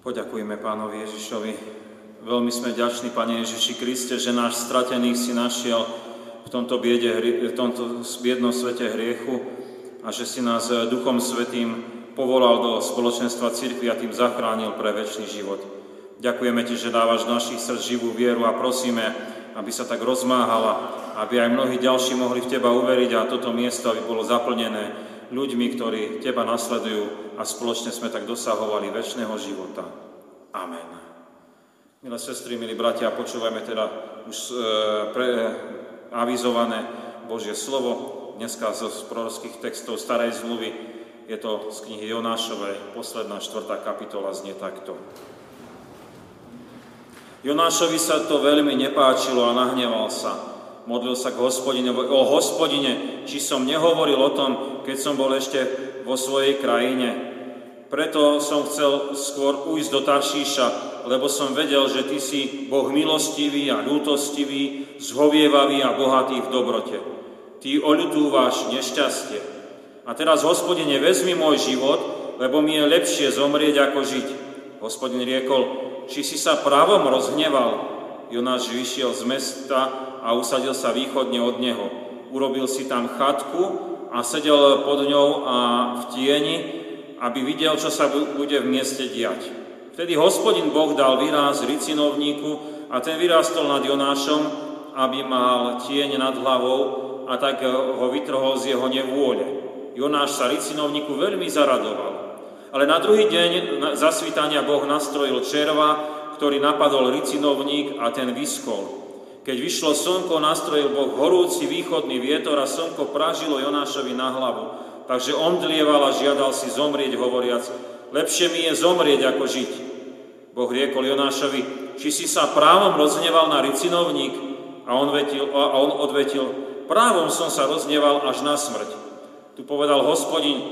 Poďakujeme pánovi Ježišovi. Veľmi sme ďační, Pane Ježiši Kriste, že náš stratených si našiel v tomto, biede, v tomto biednom svete hriechu a že si nás Duchom Svetým povolal do spoločenstva církvy a tým zachránil pre väčší život. Ďakujeme Ti, že dávaš našich srdc živú vieru a prosíme, aby sa tak rozmáhala, aby aj mnohí ďalší mohli v Teba uveriť a toto miesto, aby bolo zaplnené ľuďmi, ktorí Teba nasledujú a spoločne sme tak dosahovali väčšného života. Amen. Milé sestry, milí bratia, počúvajme teda už e, pre, avizované Božie slovo. Dneska zo prorockých textov Starej zmluvy je to z knihy Jonášovej, posledná štvrtá kapitola znie takto. Jonášovi sa to veľmi nepáčilo a nahneval sa. Modlil sa k hospodine, o hospodine, či som nehovoril o tom, keď som bol ešte vo svojej krajine. Preto som chcel skôr ujsť do Taršíša, lebo som vedel, že Ty si Boh milostivý a ľútostivý, zhovievavý a bohatý v dobrote. Ty oľutúvaš nešťastie. A teraz, hospodine, vezmi môj život, lebo mi je lepšie zomrieť, ako žiť. Hospodin riekol, či si sa právom rozhneval. Jonáš vyšiel z mesta a usadil sa východne od neho. Urobil si tam chatku a sedel pod ňou a v tieni, aby videl, čo sa bude v mieste diať. Vtedy hospodin Boh dal výraz ricinovníku a ten vyrastol nad Jonášom, aby mal tieň nad hlavou a tak ho vytrhol z jeho nevôle. Jonáš sa ricinovníku veľmi zaradoval. Ale na druhý deň zasvítania Boh nastrojil červa, ktorý napadol ricinovník a ten vyskol. Keď vyšlo slnko, nastrojil Boh horúci východný vietor a slnko pražilo Jonášovi na hlavu. Takže omdlieval a žiadal si zomrieť, hovoriac, lepšie mi je zomrieť, ako žiť. Boh riekol Jonášovi, či si sa právom rozneval na ricinovník? A on, vetil, a on odvetil, právom som sa rozneval až na smrť. Tu povedal hospodin,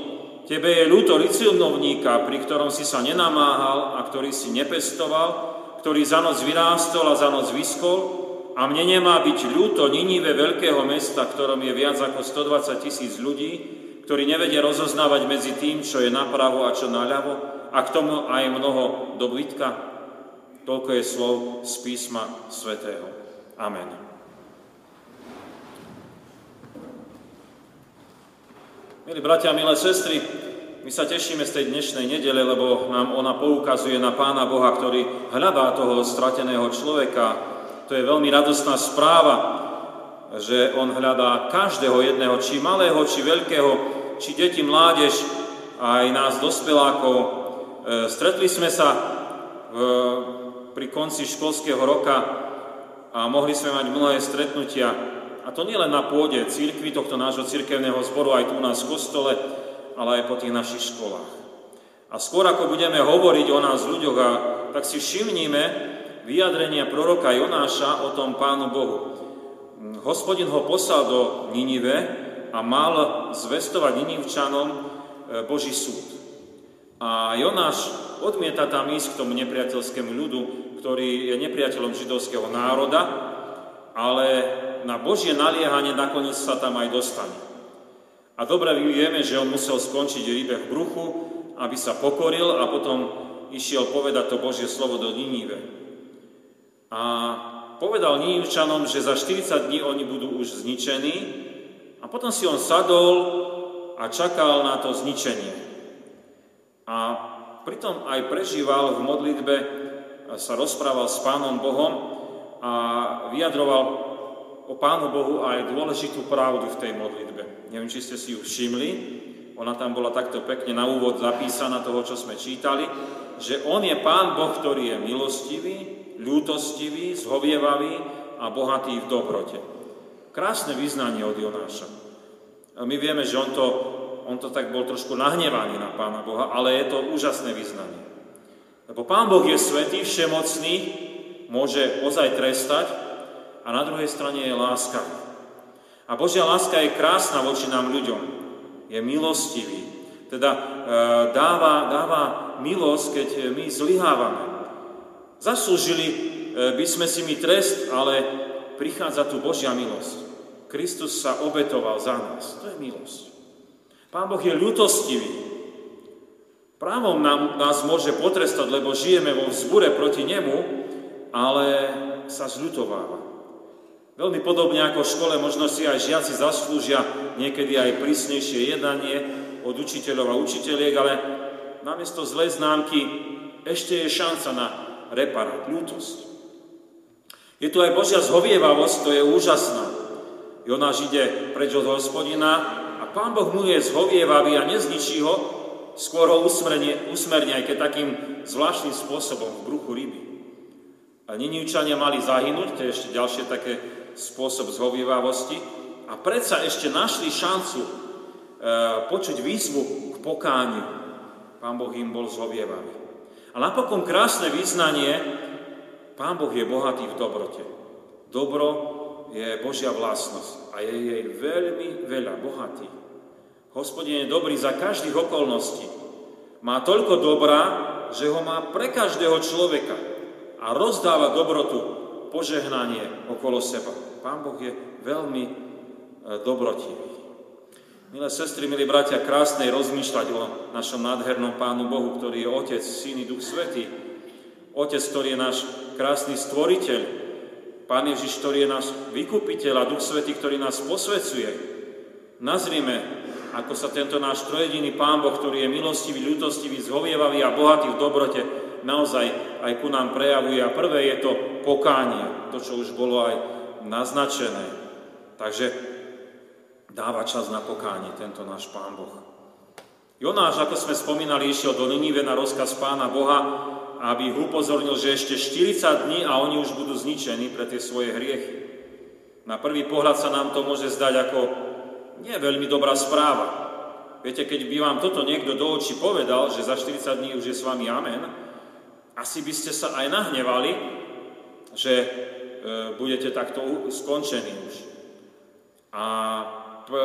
tebe je ľúto ricinovníka, pri ktorom si sa nenamáhal a ktorý si nepestoval, ktorý za noc vyrástol a za noc vyskol, a mne nemá byť ľúto Ninive veľkého mesta, ktorom je viac ako 120 tisíc ľudí, ktorí nevedia rozoznávať medzi tým, čo je napravo a čo naľavo, a k tomu aj mnoho dobytka. Toľko je slov z písma svätého. Amen. Milí bratia, milé sestry, my sa tešíme z tej dnešnej nedele, lebo nám ona poukazuje na Pána Boha, ktorý hľadá toho strateného človeka, to je veľmi radostná správa, že on hľadá každého jedného, či malého, či veľkého, či deti, mládež, aj nás dospelákov. E, stretli sme sa pri konci školského roka a mohli sme mať mnohé stretnutia. A to nielen na pôde církvy, tohto nášho církevného zboru, aj tu u nás v kostole, ale aj po tých našich školách. A skôr ako budeme hovoriť o nás ľuďoch, a, tak si všimníme, vyjadrenia proroka Jonáša o tom Pánu Bohu. Hospodin ho poslal do Ninive a mal zvestovať Ninivčanom e, Boží súd. A Jonáš odmieta tam ísť k tomu nepriateľskému ľudu, ktorý je nepriateľom židovského národa, ale na Božie naliehanie nakoniec sa tam aj dostane. A dobre vieme, že on musel skončiť rybe v bruchu, aby sa pokoril a potom išiel povedať to Božie slovo do Ninive. A povedal Nínivčanom, že za 40 dní oni budú už zničení a potom si on sadol a čakal na to zničenie. A pritom aj prežíval v modlitbe, sa rozprával s Pánom Bohom a vyjadroval o Pánu Bohu aj dôležitú pravdu v tej modlitbe. Neviem, či ste si ju všimli, ona tam bola takto pekne na úvod zapísaná toho, čo sme čítali, že On je Pán Boh, ktorý je milostivý, ľútostivý, zhovievavý a bohatý v dobrote. Krásne vyznanie od Jonáša. My vieme, že on to, on to tak bol trošku nahnevaný na Pána Boha, ale je to úžasné vyznanie. Lebo Pán Boh je svetý, všemocný, môže ozaj trestať a na druhej strane je láska. A Božia láska je krásna voči nám ľuďom. Je milostivý. Teda e, dáva, dáva milosť, keď my zlyhávame. Zaslúžili e, by sme si mi trest, ale prichádza tu Božia milosť. Kristus sa obetoval za nás. To je milosť. Pán Boh je ľutostivý. Právom nám, nás môže potrestať, lebo žijeme vo vzbure proti nemu, ale sa zľutováva. Veľmi podobne ako v škole možno si aj žiaci zaslúžia niekedy aj prísnejšie jednanie od učiteľov a učiteľiek, ale namiesto zlej známky ešte je šanca na reparát, ľútosť. Je tu aj Božia zhovievavosť, to je úžasná. Jonáš ide preč od hospodina a pán Boh mu je zhovievavý a nezničí ho, skôr ho usmernie, usmernie aj keď takým zvláštnym spôsobom v bruchu ryby. A Ninivčania mali zahynúť, to je ešte ďalšie také spôsob zhovievavosti, a predsa ešte našli šancu e, počuť výzvu k pokániu. Pán Boh im bol zhovievavý. A napokon krásne význanie, Pán Boh je bohatý v dobrote. Dobro je Božia vlastnosť a je jej veľmi veľa, bohatý. Hospodin je dobrý za každých okolností. Má toľko dobrá, že ho má pre každého človeka a rozdáva dobrotu, požehnanie okolo seba. Pán Boh je veľmi e, dobrotivý. Milé sestry, milí bratia, krásne je rozmýšľať o našom nádhernom Pánu Bohu, ktorý je Otec, Syn i Duch Svetý. Otec, ktorý je náš krásny stvoriteľ. Pán Ježiš, ktorý je náš vykupiteľ a Duch Svetý, ktorý nás posvecuje. Nazrime ako sa tento náš trojediný Pán Boh, ktorý je milostivý, ľutostivý, zhovievavý a bohatý v dobrote, naozaj aj ku nám prejavuje. A prvé je to pokánie, to, čo už bolo aj naznačené. Takže dáva čas na pokánie tento náš Pán Boh. Jonáš, ako sme spomínali, išiel do Ninive na rozkaz Pána Boha, aby ich upozornil, že ešte 40 dní a oni už budú zničení pre tie svoje hriechy. Na prvý pohľad sa nám to môže zdať ako nie veľmi dobrá správa. Viete, keď by vám toto niekto do očí povedal, že za 40 dní už je s vami amen, asi by ste sa aj nahnevali, že e, budete takto skončení už. A e,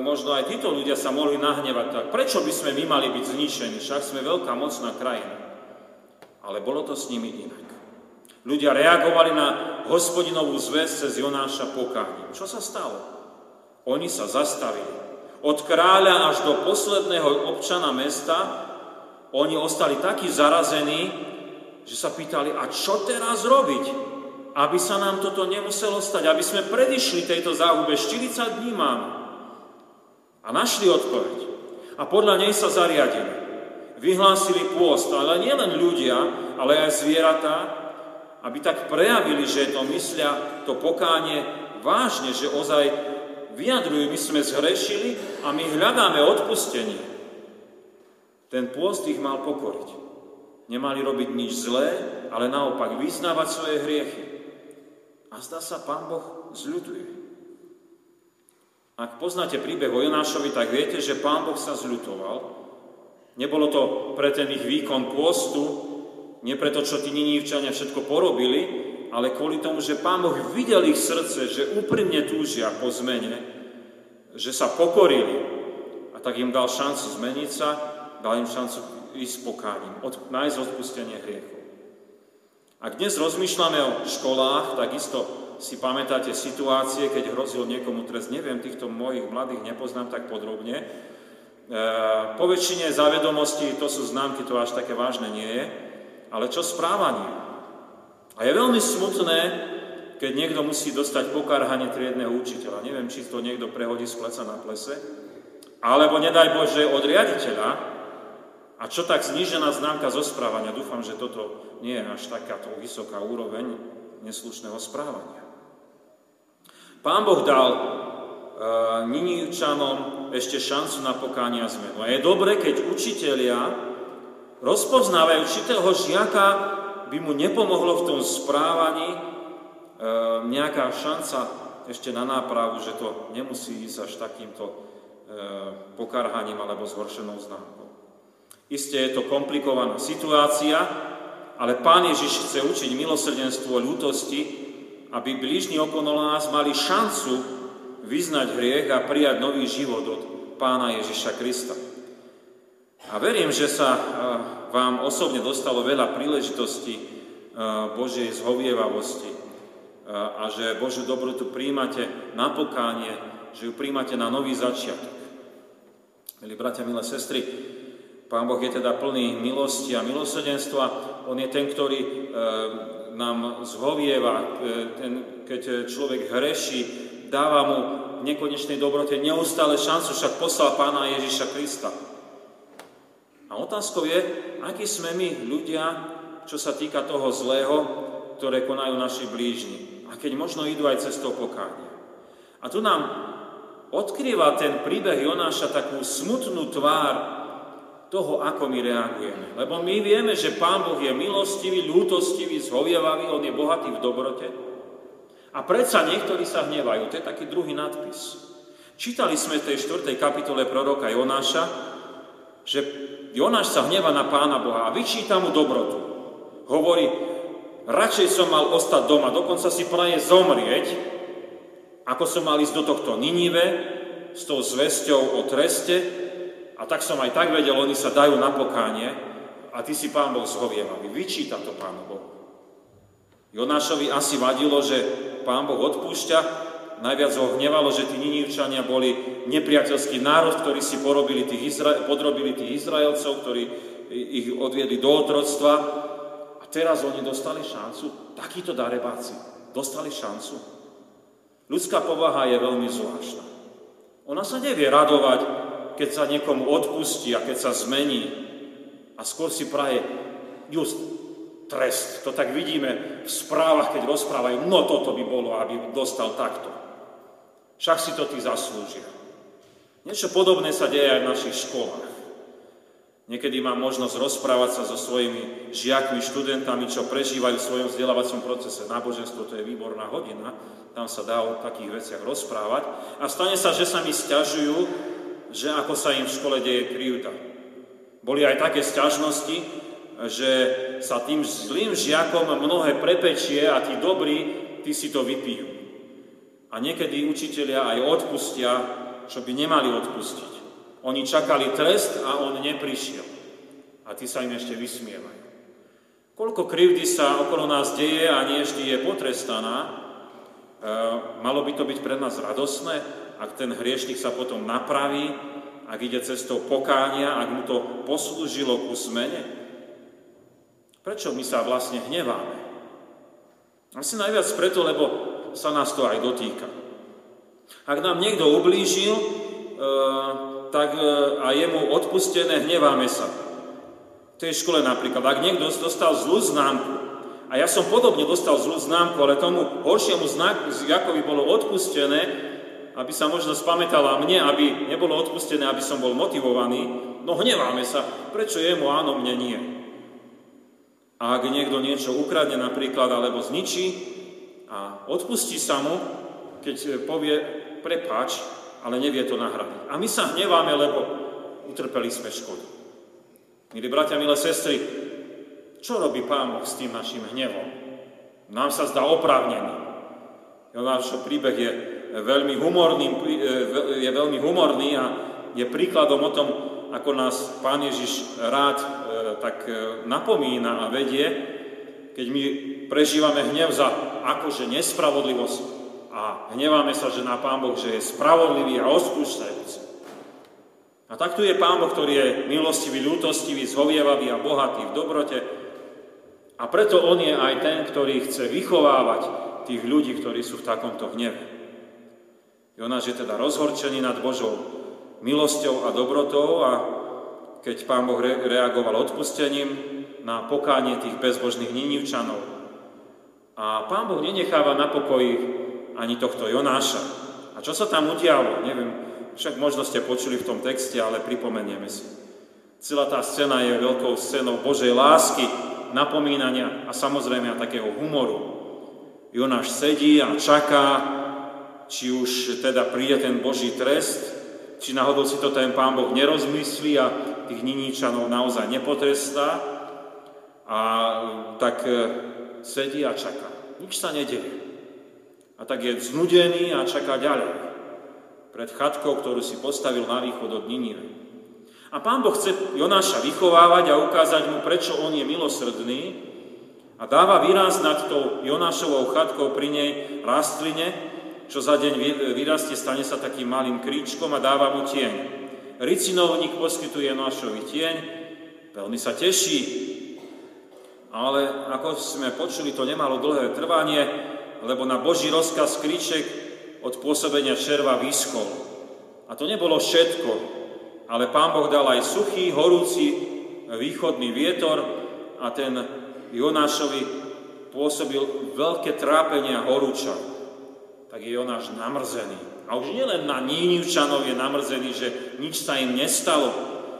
možno aj títo ľudia sa mohli nahnevať tak. Prečo by sme my mali byť zničení? Však sme veľká mocná krajina. Ale bolo to s nimi inak. Ľudia reagovali na hospodinovú zväz cez Jonáša pokáním. Čo sa stalo? Oni sa zastavili. Od kráľa až do posledného občana mesta oni ostali takí zarazení, že sa pýtali, a čo teraz robiť, aby sa nám toto nemuselo stať, aby sme predišli tejto záhube, 40 dní máme. A našli odpoveď. A podľa nej sa zariadili. Vyhlásili pôst, ale nielen ľudia, ale aj zvieratá, aby tak prejavili, že to myslia, to pokánie vážne, že ozaj vyjadrujú, my sme zhrešili a my hľadáme odpustenie. Ten pôst ich mal pokoriť. Nemali robiť nič zlé, ale naopak vyznávať svoje hriechy. A zdá sa, Pán Boh zľutuje. Ak poznáte príbeh o Jonášovi, tak viete, že Pán Boh sa zľutoval. Nebolo to pre ten ich výkon pôstu, nie preto, čo tí Ninívčania všetko porobili, ale kvôli tomu, že Pán Boh videl ich srdce, že úprimne túžia po zmene, že sa pokorili a tak im dal šancu zmeniť sa, dal im šancu ísť pokáním, od, nájsť odpustenie hriechov. Ak dnes rozmýšľame o školách, takisto si pamätáte situácie, keď hrozil niekomu trest, neviem, týchto mojich mladých nepoznám tak podrobne. E, po väčšine závedomosti, to sú známky, to až také vážne nie je, ale čo správanie? A je veľmi smutné, keď niekto musí dostať pokarhanie triedného učiteľa. Neviem, či to niekto prehodí z pleca na plese, alebo nedaj Bože od riaditeľa. A čo tak znížená známka zo správania? Dúfam, že toto nie je až takáto vysoká úroveň neslušného správania. Pán Boh dal uh, Ninivčanom ešte šancu na pokánie a zmenu. A je dobre, keď učitelia rozpoznávajú určitého žiaka by mu nepomohlo v tom správaní e, nejaká šanca ešte na nápravu, že to nemusí ísť až takýmto e, pokarhaním alebo zhoršenou známkou. Isté je to komplikovaná situácia, ale Pán Ježiš chce učiť milosrdenstvo ľútosti, aby blížni okolo nás mali šancu vyznať hriech a prijať nový život od Pána Ježiša Krista. A verím, že sa e, vám osobne dostalo veľa príležitostí eh, Božej zhovievavosti eh, a že Božiu dobrotu príjmate na pokánie, že ju príjmate na nový začiatok. Milí bratia, milé sestry, Pán Boh je teda plný milosti a milosrdenstva. On je ten, ktorý e, nám zhovieva, e, ten, keď človek hreší, dáva mu v nekonečnej dobrote neustále šancu, však poslal Pána Ježiša Krista. A otázkou je, akí sme my ľudia, čo sa týka toho zlého, ktoré konajú naši blížni. A keď možno idú aj cestou pokánia. A tu nám odkrýva ten príbeh Jonáša takú smutnú tvár toho, ako my reagujeme. Lebo my vieme, že Pán Boh je milostivý, ľútostivý, zhovievavý, On je bohatý v dobrote. A predsa niektorí sa hnevajú. To je taký druhý nadpis. Čítali sme v tej 4. kapitole proroka Jonáša, že Jonáš sa hneva na Pána Boha a vyčíta mu dobrotu. Hovorí, radšej som mal ostať doma, dokonca si praje zomrieť, ako som mal ísť do tohto Ninive s tou zvesťou o treste, a tak som aj tak vedel, oni sa dajú na pokánie a ty si Pán Boh zhovievavý. Vyčíta to Pánu Bohu. Jonášovi asi vadilo, že Pán Boh odpúšťa, najviac ho hnevalo, že tí Ninivčania boli nepriateľský národ, ktorí si porobili tých Izra- podrobili tých Izraelcov, ktorí ich odviedli do otroctva. A teraz oni dostali šancu, takíto darebáci, dostali šancu. Ľudská povaha je veľmi zvláštna. Ona sa nevie radovať keď sa niekomu odpustí a keď sa zmení a skôr si praje just trest. To tak vidíme v správach, keď rozprávajú, no toto by bolo, aby dostal takto. Však si to tí zaslúžia. Niečo podobné sa deje aj v našich školách. Niekedy mám možnosť rozprávať sa so svojimi žiakmi, študentami, čo prežívajú v svojom vzdelávacom procese. Náboženstvo to je výborná hodina, tam sa dá o takých veciach rozprávať. A stane sa, že sa mi stiažujú, že ako sa im v škole deje krivda. Boli aj také sťažnosti, že sa tým zlým žiakom mnohé prepečie a tí dobrí, tí si to vypijú. A niekedy učitelia aj odpustia, čo by nemali odpustiť. Oni čakali trest a on neprišiel. A tí sa im ešte vysmievajú. Koľko krivdy sa okolo nás deje a nie vždy je potrestaná, e, malo by to byť pre nás radosné, ak ten hriešnik sa potom napraví, ak ide cestou pokánia, ak mu to poslúžilo ku zmene? Prečo my sa vlastne hneváme? Asi najviac preto, lebo sa nás to aj dotýka. Ak nám niekto ublížil, e, tak e, a je mu odpustené, hneváme sa. V tej škole napríklad, ak niekto dostal zlú známku, a ja som podobne dostal zlú známku, ale tomu horšiemu znaku Jakovi bolo odpustené, aby sa možno spamätala mne, aby nebolo odpustené, aby som bol motivovaný, no hneváme sa, prečo jemu áno, mne nie. A ak niekto niečo ukradne napríklad, alebo zničí a odpustí sa mu, keď povie prepáč, ale nevie to nahradiť. A my sa hneváme, lebo utrpeli sme škodu. Milí bratia, milé sestry, čo robí Pán Boh s tým našim hnevom? Nám sa zdá oprávnený. Náš príbeh je veľmi humorný, e, je veľmi humorný a je príkladom o tom, ako nás Pán Ježiš rád e, tak e, napomína a vedie, keď my prežívame hnev za akože nespravodlivosť a hneváme sa, že na Pán Boh, že je spravodlivý a odpúšťajúci. A takto je Pán Boh, ktorý je milostivý, ľútostivý, zhovievavý a bohatý v dobrote. A preto On je aj ten, ktorý chce vychovávať tých ľudí, ktorí sú v takomto hneve. Jonáš je teda rozhorčený nad Božou milosťou a dobrotou a keď pán Boh reagoval odpustením na pokánie tých bezbožných Ninivčanov. A pán Boh nenecháva na pokoji ani tohto Jonáša. A čo sa tam udialo? Neviem, však možno ste počuli v tom texte, ale pripomenieme si. Celá tá scéna je veľkou scénou Božej lásky, napomínania a samozrejme a takého humoru. Jonáš sedí a čaká, či už teda príde ten Boží trest, či náhodou si to ten Pán Boh nerozmyslí a tých Niníčanov naozaj nepotrestá. A tak e, sedí a čaká. Nič sa nedeje. A tak je znudený a čaká ďalej. Pred chatkou, ktorú si postavil na východ od Ninive. A Pán Boh chce Jonáša vychovávať a ukázať mu, prečo on je milosrdný a dáva výraz nad tou Jonášovou chatkou pri nej rastline, čo za deň vyrastie, stane sa takým malým kríčkom a dáva mu tieň. Ricinovník poskytuje Jonášovi tieň, veľmi sa teší, ale ako sme počuli, to nemalo dlhé trvanie, lebo na Boží rozkaz kríček od pôsobenia červa vyschol. A to nebolo všetko, ale Pán Boh dal aj suchý, horúci východný vietor a ten Jonášovi pôsobil veľké trápenie a horúča. Tak je Jonáš namrzený. A už nielen na Nínivčanov je namrzený, že nič sa im nestalo,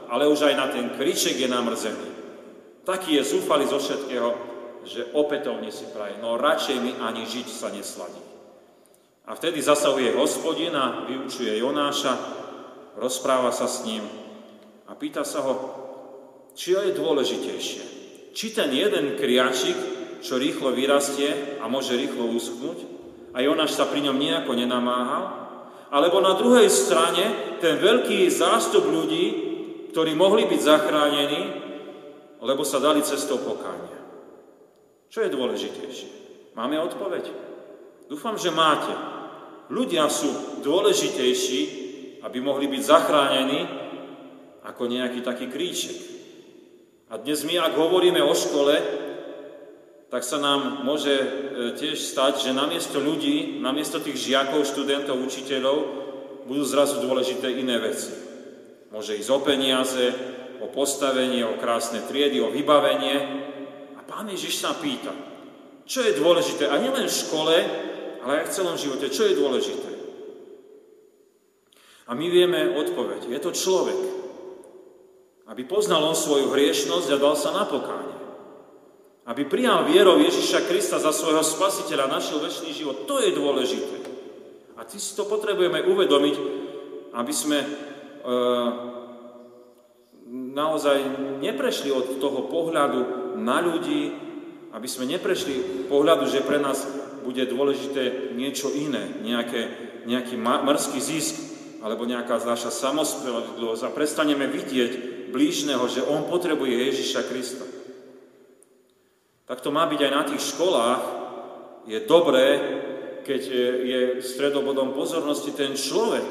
ale už aj na ten kriček je namrzený. Taký je zúfalý zo všetkého, že opätovne si praje, no radšej mi ani žiť sa nesladí. A vtedy zasahuje hospodin a vyučuje Jonáša, rozpráva sa s ním a pýta sa ho, či je dôležitejšie. Či ten jeden kriačik, čo rýchlo vyrastie a môže rýchlo uschnúť, a Jonáš sa pri ňom nejako nenamáhal, alebo na druhej strane ten veľký zástup ľudí, ktorí mohli byť zachránení, lebo sa dali cestou pokánia. Čo je dôležitejšie? Máme odpoveď? Dúfam, že máte. Ľudia sú dôležitejší, aby mohli byť zachránení, ako nejaký taký kríček. A dnes my, ak hovoríme o škole, tak sa nám môže e, tiež stať, že namiesto ľudí, namiesto tých žiakov, študentov, učiteľov, budú zrazu dôležité iné veci. Môže ísť o peniaze, o postavenie, o krásne triedy, o vybavenie. A pán Ježiš sa pýta, čo je dôležité, a nielen v škole, ale aj v celom živote, čo je dôležité. A my vieme odpoveď. Je to človek, aby poznal on svoju hriešnosť a dal sa na pokánie. Aby prijal vierou Ježiša Krista za svojho spasiteľa, našiel väčší život. To je dôležité. A ty si to potrebujeme uvedomiť, aby sme e, naozaj neprešli od toho pohľadu na ľudí, aby sme neprešli pohľadu, že pre nás bude dôležité niečo iné, nejaké, nejaký mrský zisk, alebo nejaká naša samospravodlivosť a prestaneme vidieť blížneho, že on potrebuje Ježiša Krista. Tak to má byť aj na tých školách. Je dobré, keď je stredobodom pozornosti ten človek.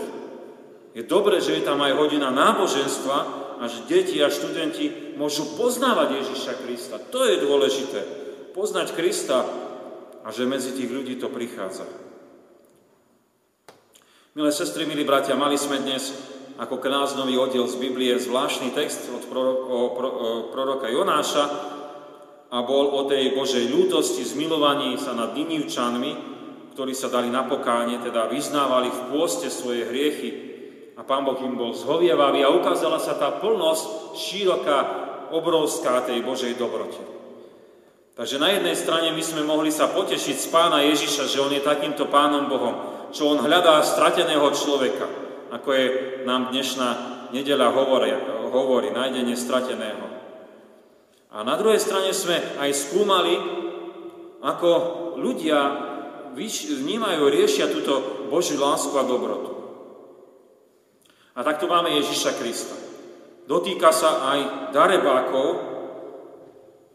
Je dobré, že je tam aj hodina náboženstva, a že deti a študenti môžu poznávať Ježiša Krista. To je dôležité. Poznať Krista a že medzi tých ľudí to prichádza. Milé sestry, milí bratia, mali sme dnes ako knáznový oddiel z Biblie zvláštny text od proroka Jonáša a bol o tej Božej ľútosti, zmilovaní sa nad Ninivčanmi, ktorí sa dali na pokánie, teda vyznávali v pôste svoje hriechy a Pán Boh im bol zhovievavý a ukázala sa tá plnosť široká, obrovská tej Božej dobroty. Takže na jednej strane my sme mohli sa potešiť z Pána Ježiša, že On je takýmto Pánom Bohom, čo On hľadá strateného človeka, ako je nám dnešná nedela hovorí, hovorí nájdenie strateného. A na druhej strane sme aj skúmali, ako ľudia vnímajú, riešia túto Božiu lásku a dobrotu. A takto máme Ježiša Krista. Dotýka sa aj darebákov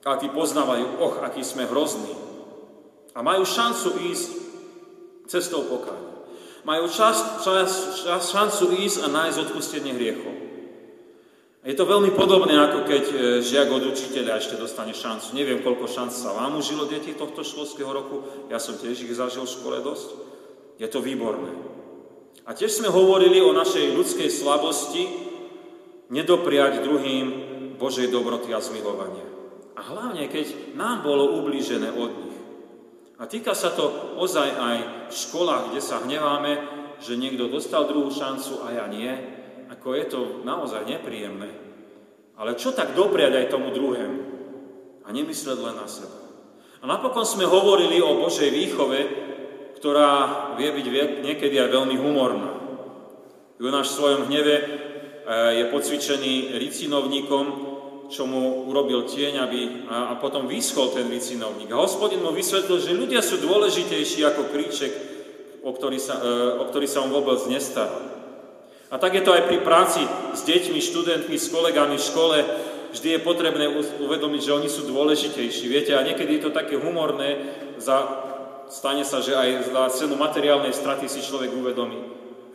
a tí poznávajú, och, aký sme hrozní. A majú šancu ísť cestou pokáňa. Majú čas, čas, čas, šancu ísť a nájsť odpustenie hriechov. Je to veľmi podobné, ako keď e, žiak od učiteľa ešte dostane šancu. Neviem, koľko šanc sa vám užilo deti tohto školského roku. Ja som tiež ich zažil v škole dosť. Je to výborné. A tiež sme hovorili o našej ľudskej slabosti nedopriať druhým Božej dobroty a zmilovania. A hlavne, keď nám bolo ublížené od nich. A týka sa to ozaj aj v školách, kde sa hneváme, že niekto dostal druhú šancu a ja nie. Ako je to naozaj nepríjemné. Ale čo tak dopriať aj tomu druhému? A nemysleť len na seba. A napokon sme hovorili o Božej výchove, ktorá vie byť niekedy aj veľmi humorná. Jonáš v svojom hneve e, je pocvičený ricinovníkom, čo mu urobil tieň, aby, a, a potom vyschol ten ricinovník. A hospodin mu vysvetlil, že ľudia sú dôležitejší ako kríček, o ktorý sa, e, o ktorý sa on vôbec nestará. A tak je to aj pri práci s deťmi, študentmi, s kolegami v škole. Vždy je potrebné uvedomiť, že oni sú dôležitejší. Viete, a niekedy je to také humorné za stane sa, že aj za cenu materiálnej straty si človek uvedomí,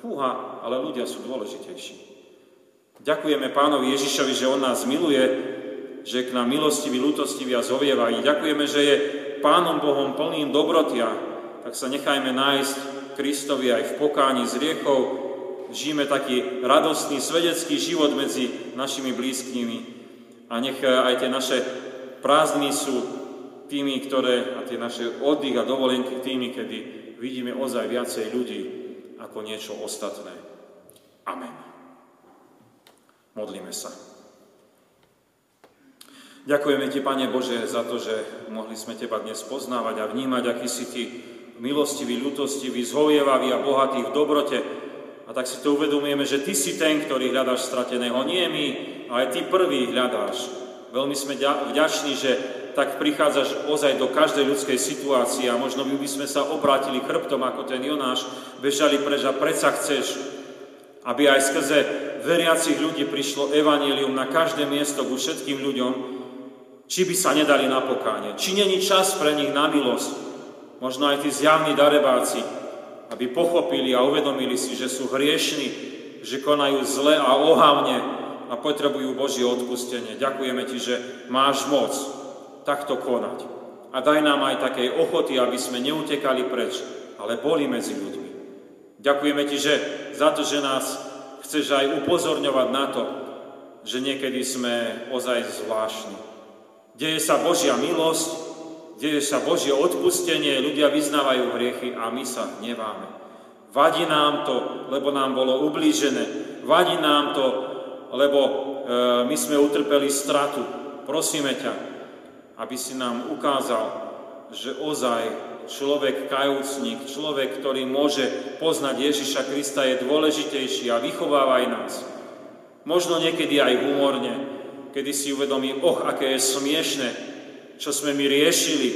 fúha, ale ľudia sú dôležitejší. Ďakujeme pánovi Ježišovi, že on nás miluje že k nám milostivý, lutostivý a zovievavý. Ďakujeme, že je Pánom Bohom plným dobrotia, tak sa nechajme nájsť Kristovi aj v pokáni z riechov. Žijeme taký radostný, svedecký život medzi našimi blízkými a nech aj tie naše prázdniny sú tými, ktoré, a tie naše oddych a dovolenky tými, kedy vidíme ozaj viacej ľudí ako niečo ostatné. Amen. Modlíme sa. Ďakujeme Ti, Pane Bože, za to, že mohli sme Teba dnes poznávať a vnímať, aký si Ty milostivý, ľutostivý, zhovievavý a bohatý v dobrote. A tak si to uvedomujeme, že Ty si ten, ktorý hľadáš strateného. Nie my, ale Ty prvý hľadáš. Veľmi sme vďační, že tak prichádzaš ozaj do každej ľudskej situácie a možno by sme sa obrátili chrbtom ako ten Jonáš, bežali preč a predsa chceš, aby aj skrze veriacich ľudí prišlo evanílium na každé miesto ku všetkým ľuďom, či by sa nedali na pokánie, či není čas pre nich na milosť, možno aj tí zjavní darebáci, aby pochopili a uvedomili si, že sú hriešni, že konajú zle a ohavne a potrebujú Božie odpustenie. Ďakujeme Ti, že máš moc takto konať. A daj nám aj takej ochoty, aby sme neutekali preč, ale boli medzi ľuďmi. Ďakujeme Ti, že za to, že nás chceš aj upozorňovať na to, že niekedy sme ozaj zvláštni Deje sa Božia milosť, deje sa Božie odpustenie, ľudia vyznávajú hriechy a my sa hneváme. Vadí nám to, lebo nám bolo ublížené. Vadí nám to, lebo e, my sme utrpeli stratu. Prosíme ťa, aby si nám ukázal, že ozaj človek kajúcnik, človek, ktorý môže poznať Ježiša Krista, je dôležitejší a vychovávaj nás. Možno niekedy aj humorne, kedy si uvedomí, oh, aké je smiešne, čo sme my riešili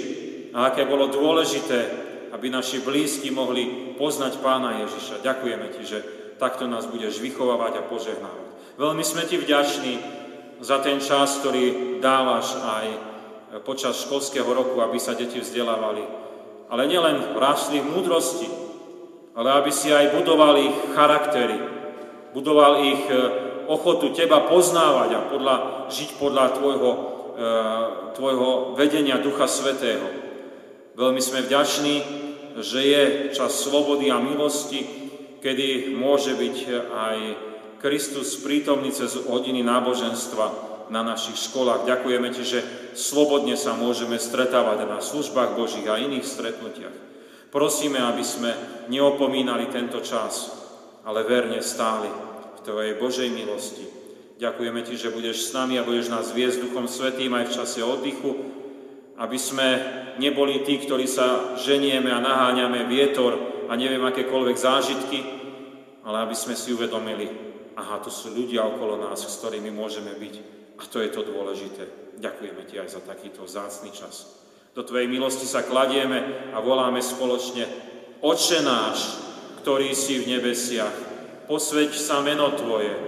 a aké bolo dôležité, aby naši blízki mohli poznať Pána Ježiša. Ďakujeme Ti, že takto nás budeš vychovávať a požehnávať. Veľmi sme Ti vďační za ten čas, ktorý dávaš aj počas školského roku, aby sa deti vzdelávali. Ale nielen rástli v múdrosti, ale aby si aj budoval ich charaktery, budoval ich ochotu teba poznávať a podľa, žiť podľa tvojho, tvojho vedenia Ducha Svetého. Veľmi sme vďační, že je čas slobody a milosti, kedy môže byť aj Kristus prítomný cez hodiny náboženstva na našich školách. Ďakujeme Ti, že slobodne sa môžeme stretávať na službách Božích a iných stretnutiach. Prosíme, aby sme neopomínali tento čas, ale verne stáli Tvojej Božej milosti. Ďakujeme Ti, že budeš s nami a budeš nás viesť Duchom Svetým aj v čase oddychu, aby sme neboli tí, ktorí sa ženieme a naháňame vietor a neviem akékoľvek zážitky, ale aby sme si uvedomili, aha, to sú ľudia okolo nás, s ktorými môžeme byť. A to je to dôležité. Ďakujeme Ti aj za takýto vzácný čas. Do Tvojej milosti sa kladieme a voláme spoločne Oče náš, ktorý si v nebesiach, posveď sa meno Tvoje,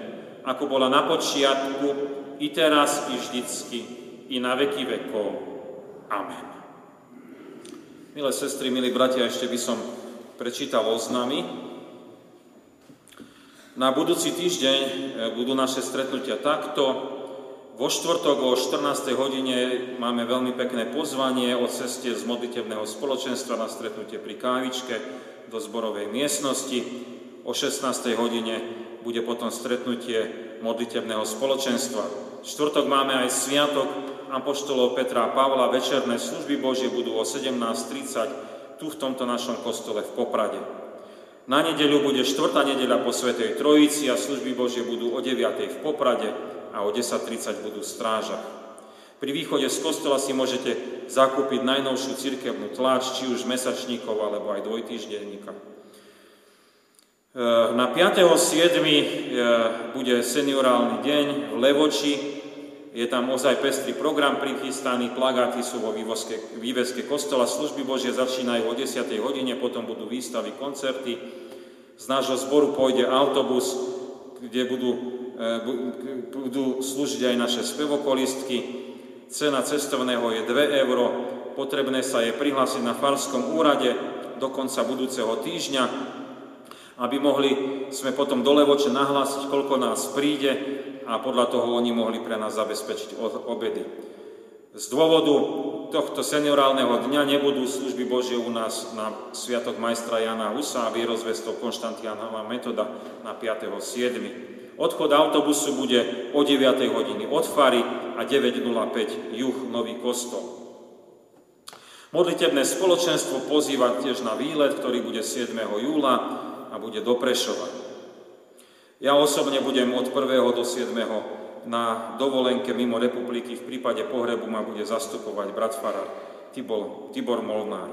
ako bola na počiatku, i teraz, i vždycky, i na veky vekov. Amen. Milé sestry, milí bratia, ešte by som prečítal oznamy. Na budúci týždeň e, budú naše stretnutia takto. Vo štvrtok o 14. hodine máme veľmi pekné pozvanie o ceste z modlitebného spoločenstva na stretnutie pri kávičke do zborovej miestnosti. O 16. hodine bude potom stretnutie modlitebného spoločenstva. V štvrtok máme aj sviatok Apoštolov Petra a Pavla. Večerné služby Božie budú o 17.30 tu v tomto našom kostole v Poprade. Na nedeľu bude štvrtá nedeľa po Svetej Trojici a služby Božie budú o 9. v Poprade a o 10.30 budú v strážach. Pri východe z kostola si môžete zakúpiť najnovšiu cirkevnú tlač, či už mesačníkov alebo aj dvojtýždenníka. Eh, na 5.7. Eh, bude seniorálny deň v Levoči Je tam ozaj pestrý program prichystaný, plagáty sú vo vývozke, výveske kostola, služby Božie začínajú o 10. hodine, potom budú výstavy, koncerty. Z nášho zboru pôjde autobus, kde budú, e, budú slúžiť aj naše spevokolistky. Cena cestovného je 2 euro, potrebné sa je prihlásiť na Farskom úrade do konca budúceho týždňa, aby mohli sme potom do Levoče nahlásiť, koľko nás príde a podľa toho oni mohli pre nás zabezpečiť obedy. Z dôvodu tohto seniorálneho dňa nebudú služby Božie u nás na Sviatok majstra Jana Husa a vierozvestov Konštantianova metoda na 5.7. Odchod autobusu bude o 9. hodiny od Fary a 9.05 juh Nový kostol. Modlitebné spoločenstvo pozýva tiež na výlet, ktorý bude 7. júla a bude do Prešova. Ja osobne budem od 1. do 7. na dovolenke mimo republiky. V prípade pohrebu ma bude zastupovať brat Farad Tibor, Tibor Molnár.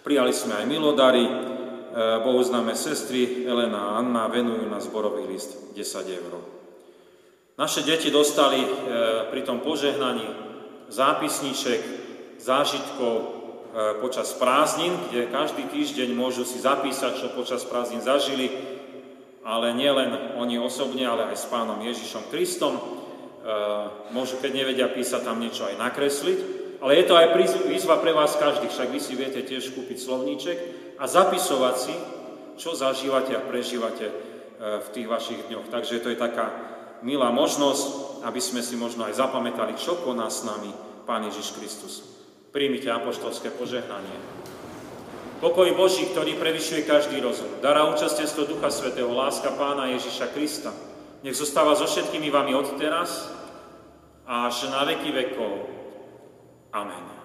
Prijali sme aj milodary, e, Bohu známe sestry Elena a Anna venujú na zborový list 10 eur. Naše deti dostali e, pri tom požehnaní zápisníček, zážitkov počas prázdnin, kde každý týždeň môžu si zapísať, čo počas prázdnin zažili, ale nielen oni osobne, ale aj s pánom Ježišom Kristom. E, môžu, keď nevedia písať, tam niečo aj nakresliť, ale je to aj výzva pre vás každých, však vy si viete tiež kúpiť slovníček a zapisovať si, čo zažívate a prežívate e, v tých vašich dňoch. Takže to je taká milá možnosť, aby sme si možno aj zapamätali, čo koná s nami Pán Ježiš Kristus. Príjmite apoštolské požehnanie. Pokoj Boží, ktorý prevyšuje každý rozum. Dará účastenstvo Ducha Svetého, láska Pána Ježiša Krista. Nech zostáva so všetkými vami od teraz až na veky vekov. Amen.